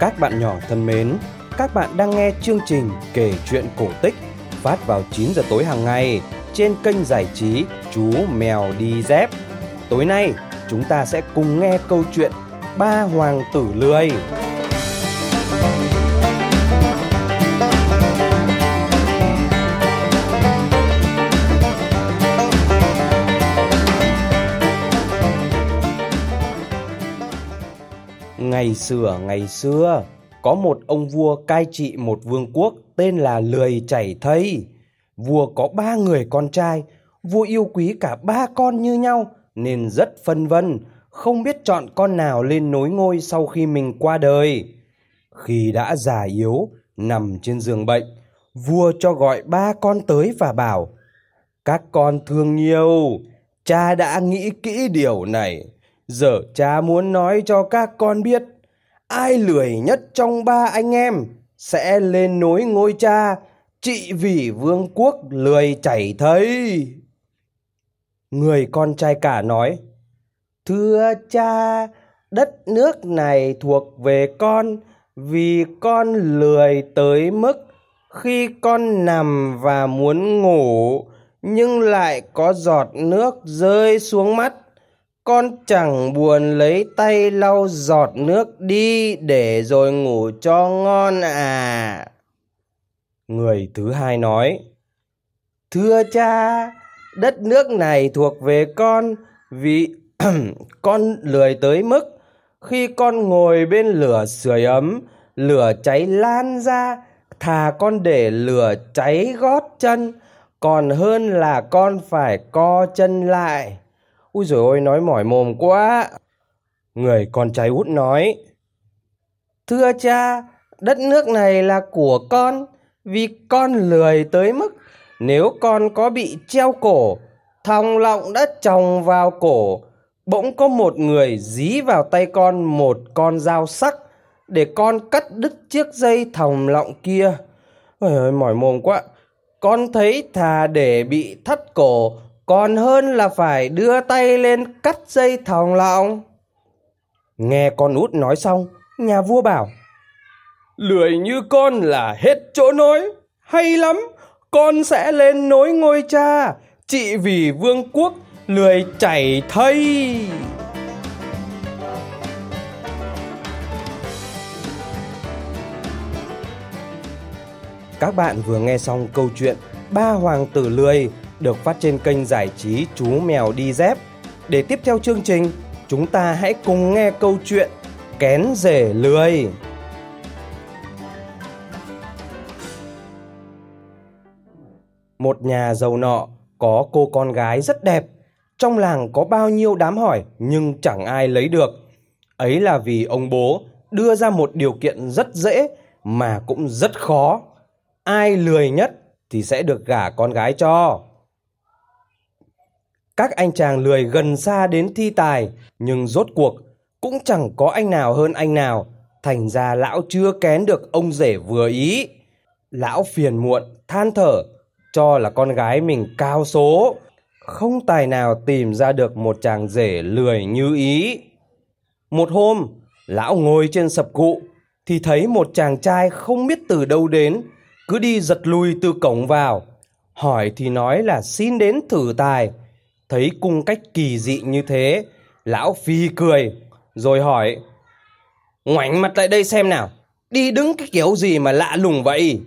các bạn nhỏ thân mến, các bạn đang nghe chương trình kể chuyện cổ tích phát vào 9 giờ tối hàng ngày trên kênh giải trí Chú Mèo Đi Dép. Tối nay, chúng ta sẽ cùng nghe câu chuyện Ba Hoàng tử Lười. Ngày xưa, ngày xưa, có một ông vua cai trị một vương quốc tên là Lười Chảy Thây. Vua có ba người con trai, vua yêu quý cả ba con như nhau nên rất phân vân, không biết chọn con nào lên nối ngôi sau khi mình qua đời. Khi đã già yếu, nằm trên giường bệnh, vua cho gọi ba con tới và bảo Các con thương yêu, cha đã nghĩ kỹ điều này. Giờ cha muốn nói cho các con biết, ai lười nhất trong ba anh em sẽ lên nối ngôi cha, trị vì vương quốc lười chảy thấy. Người con trai cả nói, thưa cha, đất nước này thuộc về con, vì con lười tới mức khi con nằm và muốn ngủ, nhưng lại có giọt nước rơi xuống mắt con chẳng buồn lấy tay lau giọt nước đi để rồi ngủ cho ngon à người thứ hai nói, thưa cha, đất nước này thuộc về con vì con lười tới mức khi con ngồi bên lửa sưởi ấm, lửa cháy lan ra, thà con để lửa cháy gót chân, còn hơn là con phải co chân lại ui rồi ôi, nói mỏi mồm quá. Người con trai út nói, thưa cha, đất nước này là của con, vì con lười tới mức nếu con có bị treo cổ, thòng lọng đã tròng vào cổ, bỗng có một người dí vào tay con một con dao sắc để con cắt đứt chiếc dây thòng lọng kia. Ôi ơi, mỏi mồm quá. Con thấy thà để bị thắt cổ còn hơn là phải đưa tay lên cắt dây thòng lọng nghe con út nói xong nhà vua bảo lười như con là hết chỗ nói. Hay lắm con sẽ lên nối ngôi cha. Trị vì vương quốc lười chảy thây các bạn vừa nghe xong câu chuyện ba hoàng tử lười được phát trên kênh giải trí chú mèo đi dép. Để tiếp theo chương trình, chúng ta hãy cùng nghe câu chuyện kén rể lười. Một nhà giàu nọ có cô con gái rất đẹp. Trong làng có bao nhiêu đám hỏi, nhưng chẳng ai lấy được. Ấy là vì ông bố đưa ra một điều kiện rất dễ mà cũng rất khó. Ai lười nhất thì sẽ được gả con gái cho các anh chàng lười gần xa đến thi tài, nhưng rốt cuộc cũng chẳng có anh nào hơn anh nào. Thành ra lão chưa kén được ông rể vừa ý. Lão phiền muộn, than thở, cho là con gái mình cao số. Không tài nào tìm ra được một chàng rể lười như ý. Một hôm, lão ngồi trên sập cụ, thì thấy một chàng trai không biết từ đâu đến, cứ đi giật lùi từ cổng vào. Hỏi thì nói là xin đến thử tài thấy cung cách kỳ dị như thế, lão phi cười, rồi hỏi, ngoảnh mặt lại đây xem nào, đi đứng cái kiểu gì mà lạ lùng vậy?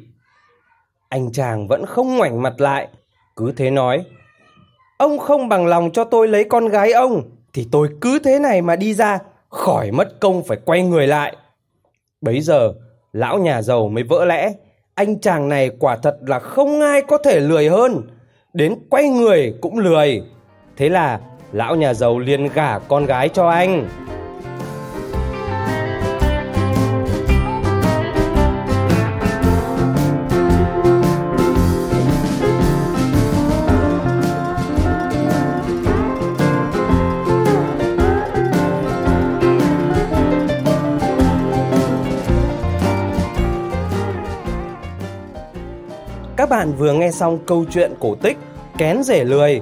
Anh chàng vẫn không ngoảnh mặt lại, cứ thế nói, ông không bằng lòng cho tôi lấy con gái ông, thì tôi cứ thế này mà đi ra, khỏi mất công phải quay người lại. Bấy giờ, lão nhà giàu mới vỡ lẽ, anh chàng này quả thật là không ai có thể lười hơn, đến quay người cũng lười thế là lão nhà giàu liền gả con gái cho anh. Các bạn vừa nghe xong câu chuyện cổ tích Kén rể lười